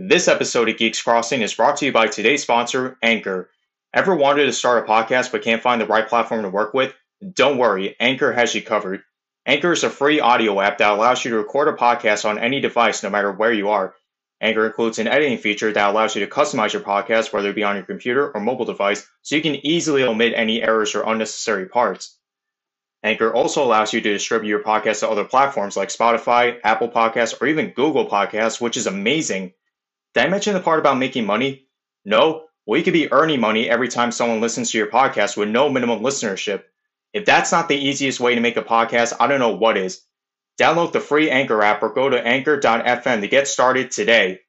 This episode of Geeks Crossing is brought to you by today's sponsor, Anchor. Ever wanted to start a podcast but can't find the right platform to work with? Don't worry, Anchor has you covered. Anchor is a free audio app that allows you to record a podcast on any device no matter where you are. Anchor includes an editing feature that allows you to customize your podcast, whether it be on your computer or mobile device, so you can easily omit any errors or unnecessary parts. Anchor also allows you to distribute your podcast to other platforms like Spotify, Apple Podcasts, or even Google Podcasts, which is amazing. Did I mention the part about making money? No? Well, you could be earning money every time someone listens to your podcast with no minimum listenership. If that's not the easiest way to make a podcast, I don't know what is. Download the free Anchor app or go to anchor.fm to get started today.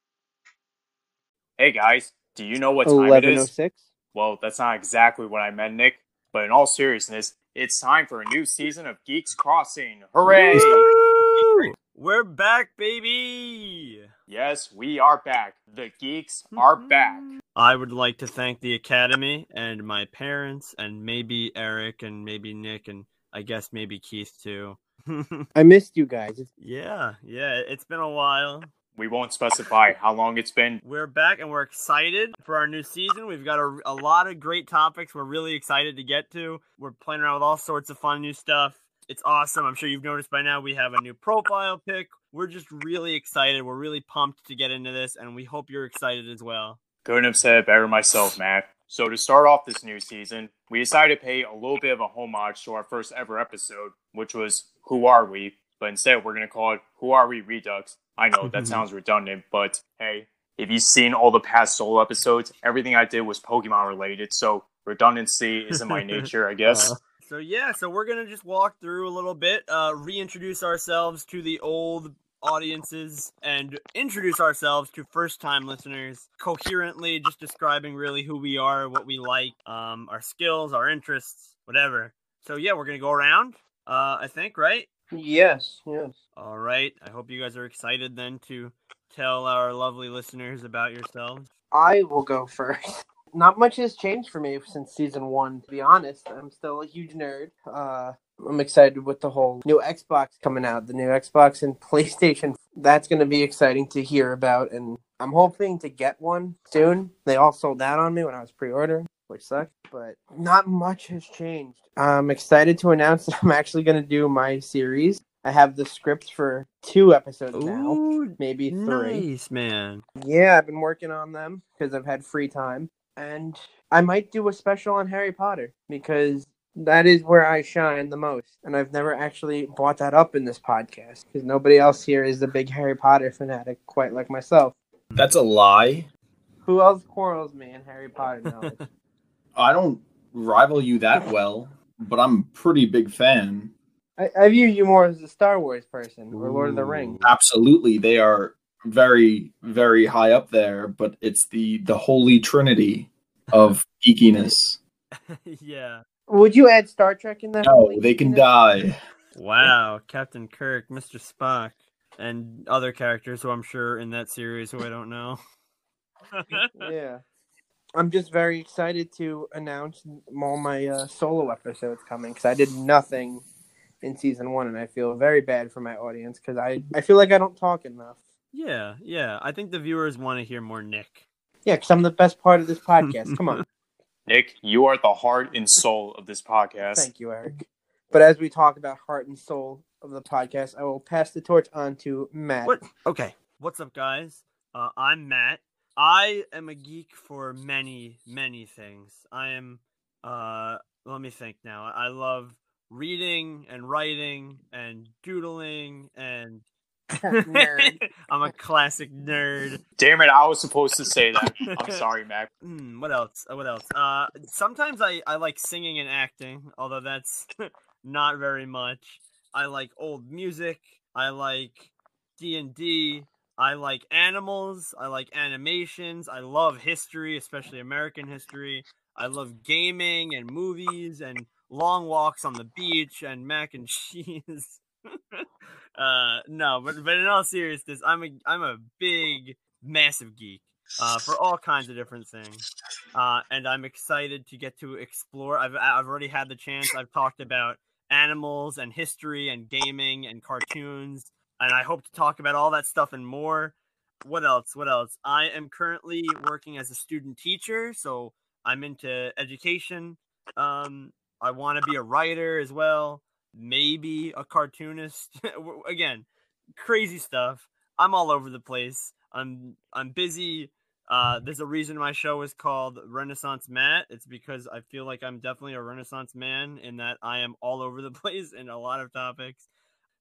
Hey guys, do you know what time it is? 1106. Well, that's not exactly what I meant, Nick. But in all seriousness, it's time for a new season of Geeks Crossing. Hooray! Woo! We're back, baby! Yes, we are back. The geeks are mm-hmm. back. I would like to thank the Academy and my parents, and maybe Eric, and maybe Nick, and I guess maybe Keith too. I missed you guys. Yeah, yeah, it's been a while. We won't specify how long it's been. We're back and we're excited for our new season. We've got a, a lot of great topics we're really excited to get to. We're playing around with all sorts of fun new stuff. It's awesome. I'm sure you've noticed by now we have a new profile pic. We're just really excited. We're really pumped to get into this, and we hope you're excited as well. Couldn't have said it better myself, Matt. So to start off this new season, we decided to pay a little bit of a homage to our first ever episode, which was Who Are We? But instead we're gonna call it Who Are We Redux. I know that mm-hmm. sounds redundant, but hey, if you've seen all the past solo episodes, everything I did was Pokemon related, so redundancy is in my nature, I guess. So yeah, so we're gonna just walk through a little bit, uh, reintroduce ourselves to the old audiences, and introduce ourselves to first-time listeners coherently, just describing really who we are, what we like, um, our skills, our interests, whatever. So yeah, we're gonna go around. Uh, I think right. yes, yes. All right. I hope you guys are excited then to tell our lovely listeners about yourselves. I will go first. Not much has changed for me since season one, to be honest. I'm still a huge nerd. Uh, I'm excited with the whole new Xbox coming out, the new Xbox and PlayStation. That's going to be exciting to hear about, and I'm hoping to get one soon. They all sold out on me when I was pre ordering, which sucked, but not much has changed. I'm excited to announce that I'm actually going to do my series. I have the script for two episodes now, maybe three. nice man. Yeah, I've been working on them because I've had free time. And I might do a special on Harry Potter because that is where I shine the most. And I've never actually brought that up in this podcast because nobody else here is a big Harry Potter fanatic quite like myself. That's a lie. Who else quarrels me in Harry Potter knowledge? I don't rival you that well, but I'm a pretty big fan. I, I view you more as a Star Wars person or Lord of the Rings. Absolutely, they are very, very high up there. But it's the the holy trinity of geekiness. yeah. Would you add Star Trek in that? No, holy they can geekiness? die. Wow, Captain Kirk, Mr. Spock, and other characters who I'm sure in that series who I don't know. yeah. I'm just very excited to announce all my uh, solo episodes coming because I did nothing in season one, and I feel very bad for my audience because I, I feel like I don't talk enough. Yeah, yeah. I think the viewers want to hear more Nick. Yeah, because I'm the best part of this podcast. Come on. Nick, you are the heart and soul of this podcast. Thank you, Eric. But as we talk about heart and soul of the podcast, I will pass the torch on to Matt. What? Okay. What's up, guys? Uh, I'm Matt. I am a geek for many, many things. I am. Uh, let me think now. I love reading and writing and doodling and Nerd. I'm a classic nerd. Damn it, I was supposed to say that. I'm sorry, Mac. Hmm, what else? Uh, What else? Uh, sometimes I, I like singing and acting, although that's not very much. I like old music. I like D and D. I like animals. I like animations. I love history, especially American history. I love gaming and movies and long walks on the beach and mac and cheese. uh, no, but but in all seriousness, I'm a I'm a big, massive geek uh, for all kinds of different things. Uh, and I'm excited to get to explore. I've I've already had the chance. I've talked about animals and history and gaming and cartoons, and I hope to talk about all that stuff and more. what else? What else? I am currently working as a student teacher, so I'm into education. Um, I want to be a writer as well, maybe a cartoonist. Again, crazy stuff. I'm all over the place. I'm I'm busy. Uh, there's a reason my show is called Renaissance Matt. It's because I feel like I'm definitely a Renaissance man in that I am all over the place in a lot of topics.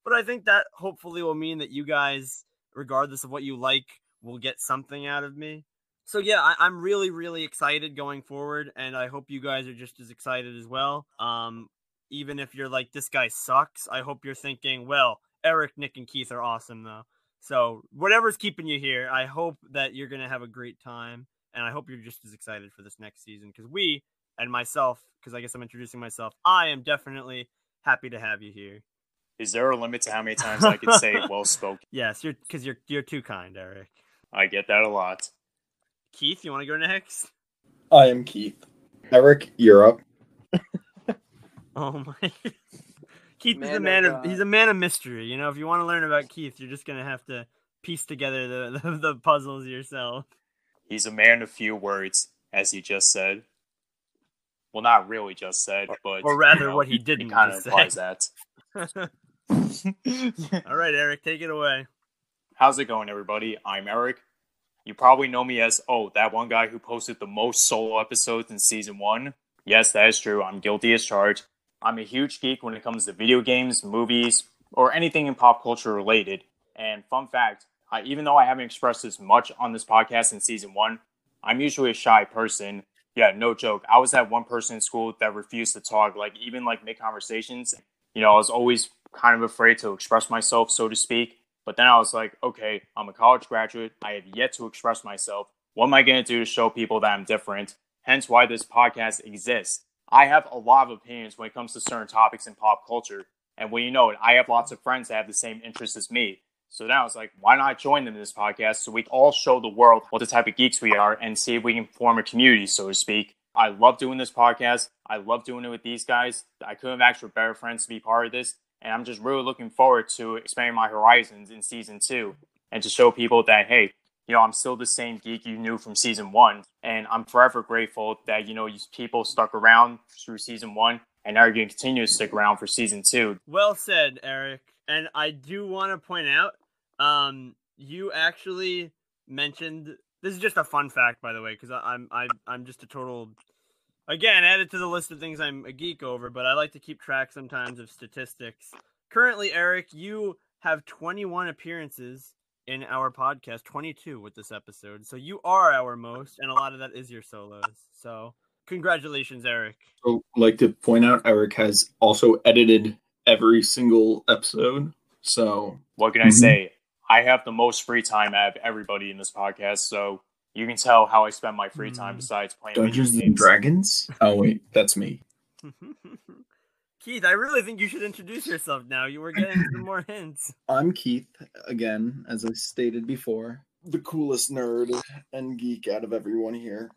But I think that hopefully will mean that you guys, regardless of what you like, will get something out of me. So yeah, I, am really, really excited going forward, and I hope you guys are just as excited as well. Um, even if you're like, this guy sucks, I hope you're thinking, well, Eric, Nick, and Keith are awesome though. So whatever's keeping you here, I hope that you're gonna have a great time, and I hope you're just as excited for this next season because we and myself, because I guess I'm introducing myself, I am definitely happy to have you here. Is there a limit to how many times I can say "well spoken"? Yes, you're because you're you're too kind, Eric. I get that a lot. Keith, you want to go next? I am Keith. Eric, you're up. oh my. Keith man is a man of, of he's a man of mystery. You know, if you want to learn about Keith, you're just gonna have to piece together the, the, the puzzles yourself. He's a man of few words, as he just said. Well, not really just said, but or rather, you know, what he didn't. Kind of implies that. All right, Eric, take it away. How's it going, everybody? I'm Eric. You probably know me as oh, that one guy who posted the most solo episodes in season one. Yes, that is true. I'm guilty as charged. I'm a huge geek when it comes to video games, movies, or anything in pop culture related. And fun fact, I, even though I haven't expressed this much on this podcast in season one, I'm usually a shy person. Yeah, no joke. I was that one person in school that refused to talk, like even like make conversations. You know, I was always kind of afraid to express myself, so to speak. But then I was like, okay, I'm a college graduate. I have yet to express myself. What am I going to do to show people that I'm different? Hence why this podcast exists. I have a lot of opinions when it comes to certain topics in pop culture. And when you know it, I have lots of friends that have the same interests as me. So now it's like, why not join them in this podcast so we all show the world what the type of geeks we are and see if we can form a community, so to speak. I love doing this podcast. I love doing it with these guys. I couldn't have asked for better friends to be part of this. And I'm just really looking forward to expanding my horizons in season two and to show people that, hey, you know, I'm still the same geek you knew from season one. And I'm forever grateful that, you know, people stuck around through season one and are going to continue to stick around for season two. Well said, Eric. And I do want to point out, um, you actually mentioned this is just a fun fact, by the way, because I'm I, I'm just a total again added to the list of things I'm a geek over, but I like to keep track sometimes of statistics. Currently, Eric, you have 21 appearances in our podcast 22 with this episode. So you are our most, and a lot of that is your solos. So congratulations, Eric. So, like to point out, Eric has also edited every single episode. So, what can mm-hmm. I say? I have the most free time out of everybody in this podcast. So, you can tell how I spend my free time mm. besides playing Dungeons and Dragons. Oh wait, that's me. Keith, I really think you should introduce yourself now. You were getting some more hints. I'm Keith, again, as I stated before. The coolest nerd and geek out of everyone here,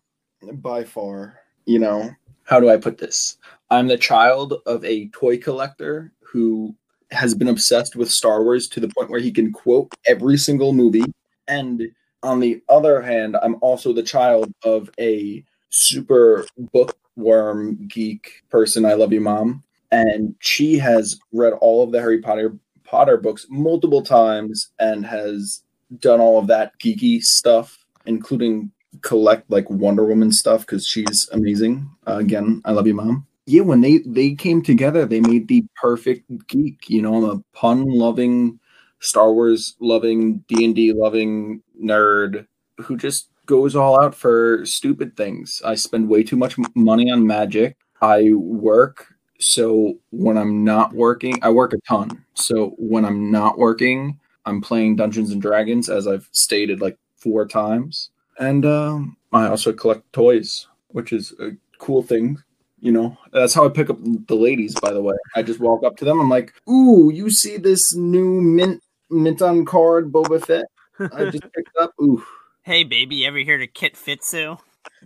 by far. You know, how do I put this? I'm the child of a toy collector who has been obsessed with Star Wars to the point where he can quote every single movie. And on the other hand, I'm also the child of a super bookworm geek person. I love you, mom and she has read all of the Harry Potter Potter books multiple times and has done all of that geeky stuff, including collect like Wonder Woman stuff because she's amazing. Uh, again, I love you, mom. Yeah, when they they came together, they made the perfect geek. You know, I'm a pun loving, Star Wars loving, D and D loving nerd who just goes all out for stupid things. I spend way too much money on magic. I work so when I'm not working, I work a ton. So when I'm not working, I'm playing Dungeons and Dragons, as I've stated like four times. And um, I also collect toys, which is a cool thing. You know, that's how I pick up the ladies, by the way. I just walk up to them. I'm like, ooh, you see this new mint mint on card Boba Fett? I just picked up. Ooh. Hey, baby, ever heard of Kit Fisto?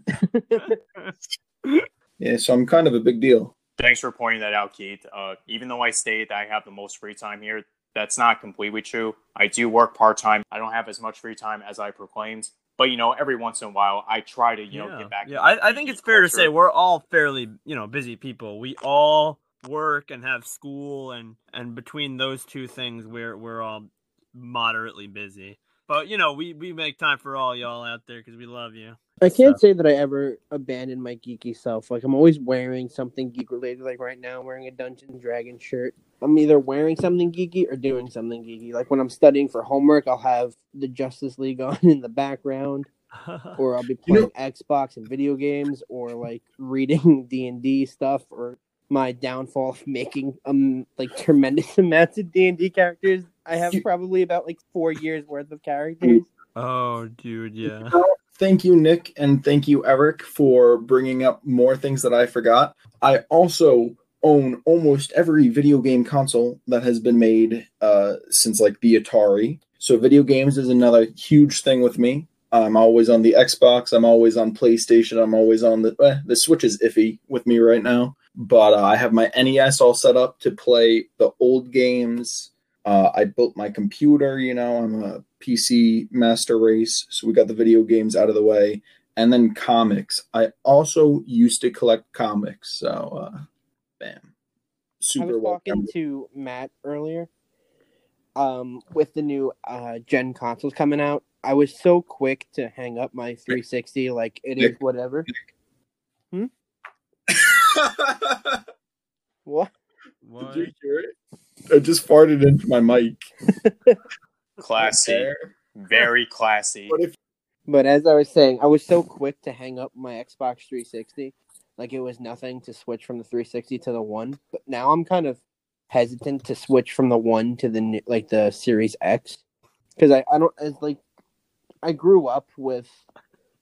yeah, so I'm kind of a big deal. Thanks for pointing that out, Keith. Uh, even though I state that I have the most free time here, that's not completely true. I do work part time. I don't have as much free time as I proclaimed. But you know, every once in a while, I try to you know get back. Yeah, I, I think it's fair to say we're all fairly you know busy people. We all work and have school, and and between those two things, we're we're all moderately busy. But you know, we we make time for all y'all out there because we love you. I can't So- say that I ever abandoned my geeky self. Like I'm always wearing something geek related. Like right now, I'm wearing a Dungeons and Dragons shirt. I'm either wearing something geeky or doing something geeky. Like when I'm studying for homework, I'll have the Justice League on in the background, or I'll be You know- playing Xbox and video games, or like reading D and D stuff, or my downfall of making um like tremendous amounts of D and D characters. I have probably about like four years worth of characters. oh, dude, yeah. Thank you, Nick, and thank you, Eric, for bringing up more things that I forgot. I also own almost every video game console that has been made uh, since like the Atari. So video games is another huge thing with me. I'm always on the Xbox. I'm always on PlayStation. I'm always on the eh, the Switch is iffy with me right now, but uh, I have my NES all set up to play the old games. Uh, I built my computer. You know, I'm a PC master race, so we got the video games out of the way, and then comics. I also used to collect comics, so uh, bam, I was welcome. talking to Matt earlier. Um, with the new uh gen consoles coming out, I was so quick to hang up my 360. Like it is whatever. What? What? Did you hear it? I just farted into my mic. classy, very classy. But if But as I was saying, I was so quick to hang up my Xbox 360. Like it was nothing to switch from the 360 to the one. But now I'm kind of hesitant to switch from the one to the new- like the Series X because I I don't it's like I grew up with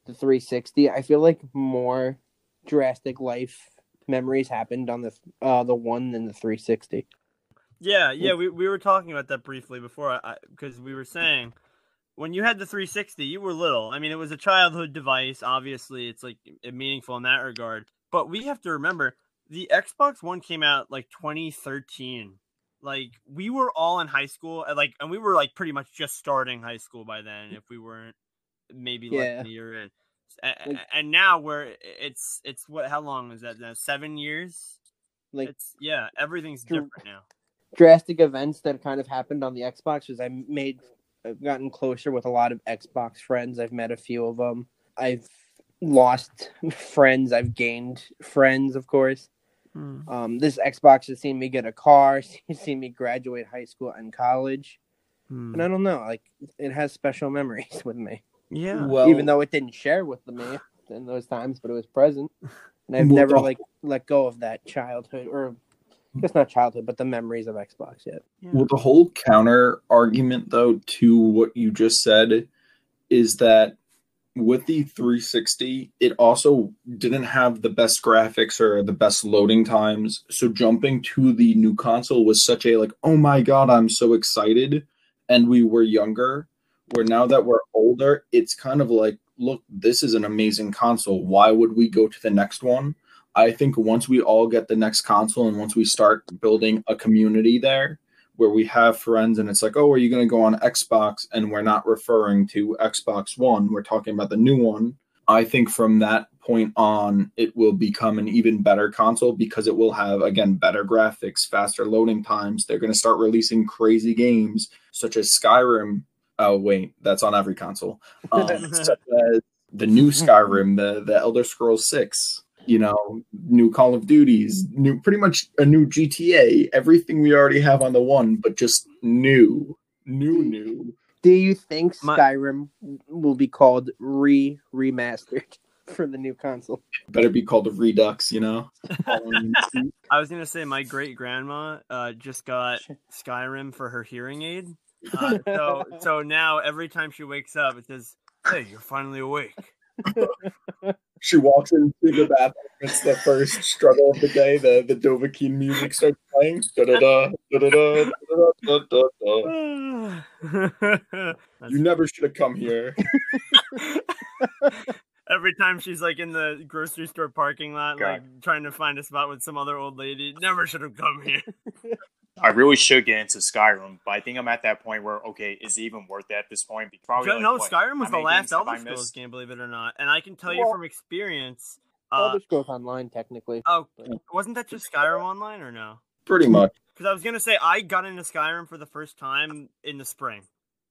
the 360. I feel like more drastic life memories happened on the uh the one and the 360. Yeah, yeah, we, we were talking about that briefly before because we were saying when you had the 360, you were little. I mean, it was a childhood device. Obviously, it's like meaningful in that regard. But we have to remember the Xbox One came out like 2013. Like we were all in high school, and like, and we were like pretty much just starting high school by then. If we weren't maybe Yeah. than a year in, A- Like- and now we're it's it's what? How long is that now? Seven years. Like it's yeah, everything's different now. drastic events that kind of happened on the Xbox was I made I've gotten closer with a lot of Xbox friends. I've met a few of them. I've lost friends. I've gained friends, of course. Um, this Xbox has seen me get a car, seen me graduate high school and college, Hmm. and I don't know, like it has special memories with me. Yeah. well, Even though it didn't share with the me in those times, but it was present, and I've Well, never like let go of that childhood or. I guess not childhood, but the memories of Xbox yet. Well, the whole counter argument, though, to what you just said is that with the 360, it also didn't have the best graphics or the best loading times. So jumping to the new console was such a like, oh my god, I'm so excited. And we were younger. Where now that we're older, it's kind of like, look, this is an amazing console. Why would we go to the next one? I think once we all get the next console and once we start building a community there where we have friends and it's like, oh, are you going to go on Xbox? And we're not referring to Xbox One, we're talking about the new one. I think from that point on, it will become an even better console because it will have, again, better graphics, faster loading times. They're going to start releasing crazy games such as Skyrim. Oh, wait, that's on every console. Um, such as the new Skyrim, the, the Elder Scrolls 6 you know, new Call of Duties, new pretty much a new GTA, everything we already have on the one, but just new, new, new. Do you think My- Skyrim will be called re remastered for the new console? Better be called a Redux, you know. I was gonna say my great grandma uh, just got Skyrim for her hearing aid. Uh, so so now every time she wakes up, it says, "Hey, you're finally awake." she walks into the bathroom. It's the first struggle of the day. The the Dovahkiin music starts playing. Da-da-da, da-da-da, da-da-da. You never should have come here. Every time she's like in the grocery store parking lot, God. like trying to find a spot with some other old lady, never should have come here. I really should get into Skyrim, but I think I'm at that point where okay, is it even worth it at this point? Probably Jo- like, no, what, Skyrim was the last games have Elder Scrolls missed? game, believe it or not. And I can tell you from experience. Uh, Elder Scrolls Online, technically. oh, wasn't that just Skyrim Online or no? Pretty much. Because I was gonna say I got into Skyrim for the first time in the spring.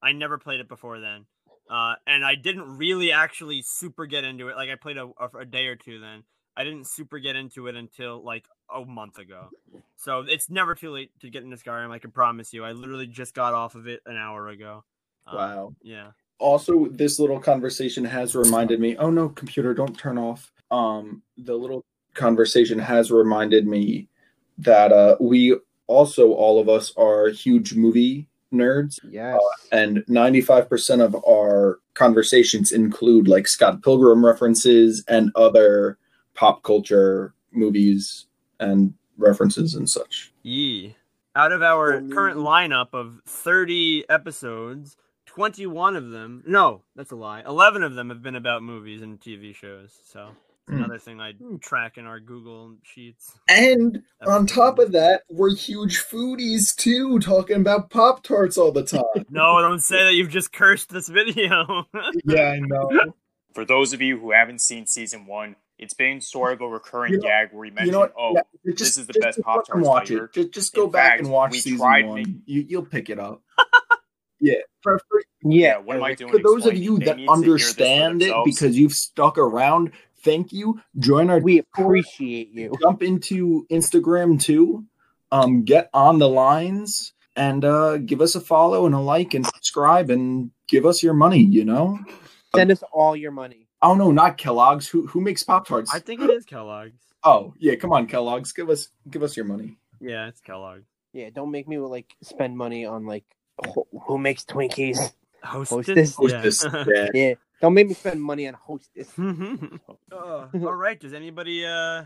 I never played it before then, uh, and I didn't really actually super get into it. Like I played a, a, a day or two then. I didn't super get into it until like a month ago. So it's never too late to get into Skyrim. I can promise you. I literally just got off of it an hour ago. Um, Wow. Yeah. Also, this little conversation has reminded me. Oh no, computer, don't turn off. Um, the little conversation has reminded me that uh, we also all of us are huge movie nerds, Yes. and ninety-five percent of our conversations include like Scott Pilgrim references and other pop culture movies and references and such. Yee. Out of our Um, current lineup of 30 episodes, 21 of them, no, that's a lie. 11 of them have been about movies and TV shows. So it's Hmm. another thing I track in our Google Sheets. And on top of that, we're huge foodies too, talking about Pop Tarts all the time. No, don't say that you've just cursed this video. yeah, I know. For those of you who haven't seen season one, it's been sort of a recurring You know- gag where we mention, You know oh, Yeah, this is the best go Pop-Tarts watch flavor. it. Just, just go In back fact, and watch we season one. make- You, you'll pick it up. yeah. For, for, yeah. what am I doing? for those of you that need to hear this for understand it because you've stuck around, thank you. Join our We appreciate you. jump into Instagram too. Um, get on the lines and uh, give us a follow and a like and subscribe and give us your money. You know. Send us all your money. Oh no, not Kellogg's. Who who makes Pop Tarts? I think it is Kellogg's. Oh yeah, come on, Kellogg's. Give us give us your money. Yeah, it's Kellogg's. Yeah, don't make me like spend money on like who, who makes Twinkies. Hostess. Hostess. Hostess. Yeah. Yeah. Yeah, don't make me spend money on Hostess. Uh, all right. Does anybody uh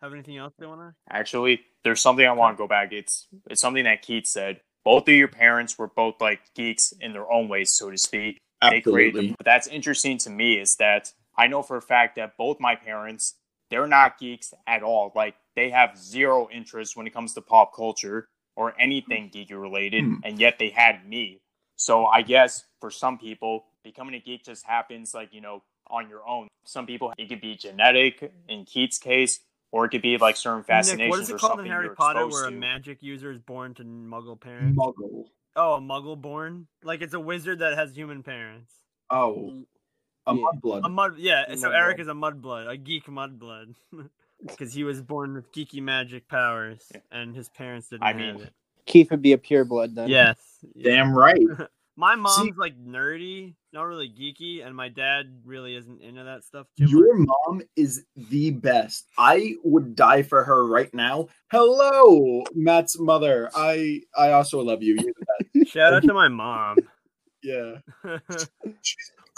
have anything else they want to? Actually, there's something I want to go back. It's it's something that Keith said. Both of your parents were both like geeks in their own ways, so to speak. They created Absolutely. them. But that's interesting to me is that I know for a fact that both my parents, they're not geeks at all. Like they have zero interest when it comes to pop culture or anything geeky related, Hmm. and yet they had me. So I guess for some people, becoming a geek just happens like, you know, on your own. Some people it could be genetic in Keith's case, or it could be like certain fascinations Nick, what is it called in Harry Potter exposed where a magic user is born to Muggle parents? Muggle. oh, a Muggle born? Like it's a wizard that has human parents. Oh, a Yeah. mudblood. A mud, yeah. A So Eric mudblood. is a mudblood, a geek mudblood, because he was born with geeky magic powers, Yeah. and his parents didn't I have mean, it. Keith would be a pure blood then. Yes. yeah. Damn right. My mom's like nerdy, not really geeky, and my dad really isn't into that stuff too Your much. mom is the best. I would die for her right now. Hello, Matt's mother. I I also love you. You're the best. Shout out to my mom. Yeah.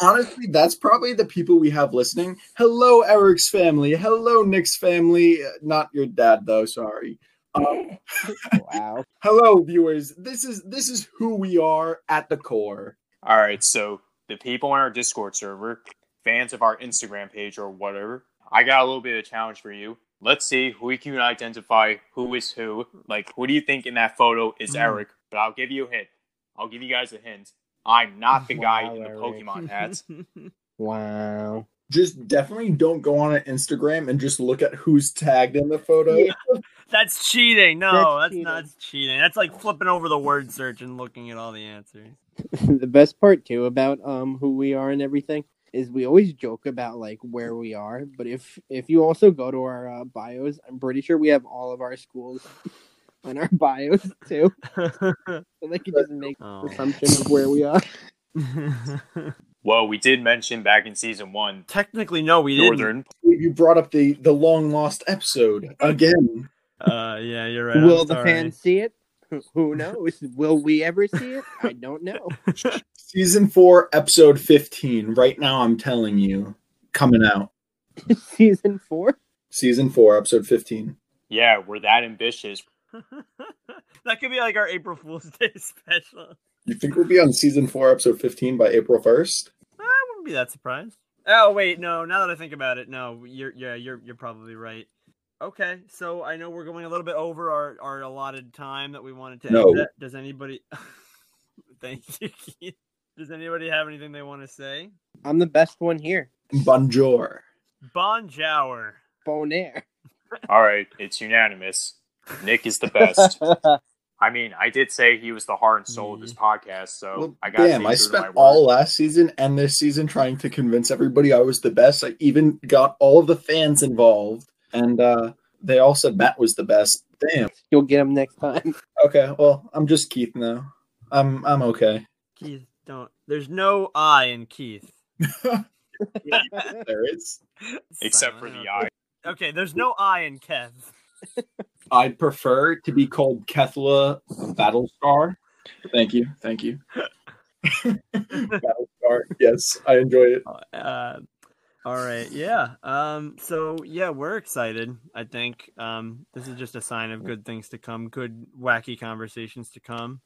Honestly, that's probably the people we have listening. Hello, Eric's family. Hello, Nick's family. Uh, Not your dad, though. Sorry. Um, Wow. hello, viewers. This is this is who we are at the core. All right, so the people on our Discord server, fans of our Instagram page or whatever, I got a little bit of a challenge for you. Let's see who we can identify who is who. Like, who do you think in that photo is Mm. Eric? But I'll give you a hint. I'll give you guys a hint. I'm not the guy Wow, in the Pokemon hats. Wow. Just definitely don't go on an Instagram and just look at who's tagged in the photo. Yeah. That's cheating. No, That's that's, not cheating. That's like flipping over the word search and looking at all the answers. the best part too about um who we are and everything is we always joke about like where we are, but if if you also go to our uh, bios, I'm pretty sure we have all of our schools on our bios too, so they can just make Oh. assumption of where we are. Well, we did mention back in season one, Technically, no, we didn't. You brought up the the long lost episode again. Uh, yeah, you're right. Will the fans see it? Who- Who knows? Will we ever see it? I don't know. Season four, episode fifteen. Right now, I'm telling you, coming out. Season four. Season four, episode fifteen. Yeah, we're that ambitious. that could be like our April Fool's Day special. You think we'll be on season four, episode fifteen by April first? I wouldn't be that surprised. Oh wait, no. Now that I think about it, no. You're yeah, you're you're probably right. Okay, so I know we're going a little bit over our, our allotted time that we wanted to No. end. Does anybody thank you, Keith. Does anybody have anything they want to say? I'm the best one here. Bonjour. Bonjour. Jower. Bonaire. All right, it's unanimous. Nick is the best. I mean, I did say he was the heart and soul of this podcast, so Well, I got. damn, I spent all last season and this season trying to convince everybody I was the best. I even got all of the fans involved, and uh, they all said Matt was the best. Damn. You'll get him next time. Okay, well, I'm just Keith now. I'm I'm okay. Keith, don't. There's no I in Keith. There is. except for the I. Okay, there's no I in Kev. I'd prefer to be called Kethla Battlestar. Thank you, thank you. Battlestar. Yes, I enjoy it. Uh, all right, yeah. Um, so yeah, we're excited. I think um, this is just a sign of good things to come, good wacky conversations to come.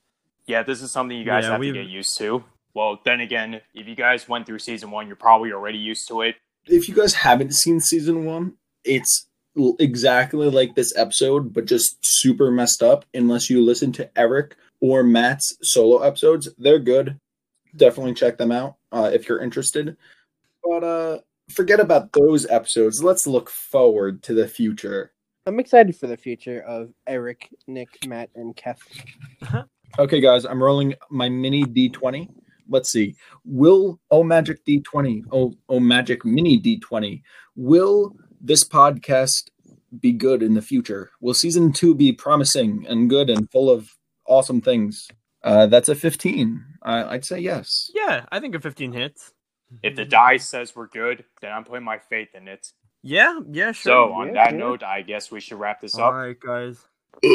Yeah, this is something you guys Yeah, have we've- to get used to. Well, then again, if you guys went through season one, you're probably already used to it. If you guys haven't seen season one, it's l- exactly like this episode, but just super messed up. Unless you listen to Eric or Matt's solo episodes, they're good. Definitely check them out uh, if you're interested. But uh, forget about those episodes. Let's look forward to the future. I'm excited for the future of Eric, Nick, Matt, and Keth. Okay, guys, I'm rolling my mini D20. Let's see. Will Oh Magic D20, Oh Oh Magic Mini D20, will this podcast be good in the future? Will season two be promising and good and full of awesome things? Uh, that's a 15. I I'd say yes. Yeah, I think a 15 hits. If the die says we're good, then I'm putting my faith in it. Yeah, yeah, sure. So, on yeah, that yeah. note, I guess we should wrap this All up. right, guys.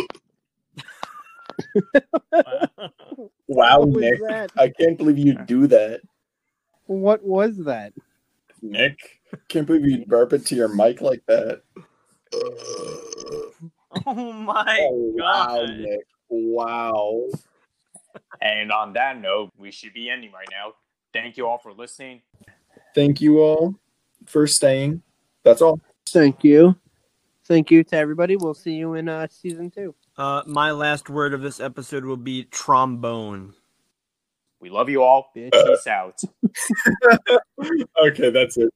Wow, What Nick. that? I can't believe you do that. What was that? Nick. Can't believe you burp it to your mic like that. oh my Oh, wow, god. Nick. Wow. And on that note, we should be ending right now. Thank you all for listening. Thank you all for staying. That's all. Thank you. Thank you to everybody. We'll see you in uh, season two. Uh, my last word of this episode will be trombone. We love you all. Bitch. Peace out. Okay, that's it.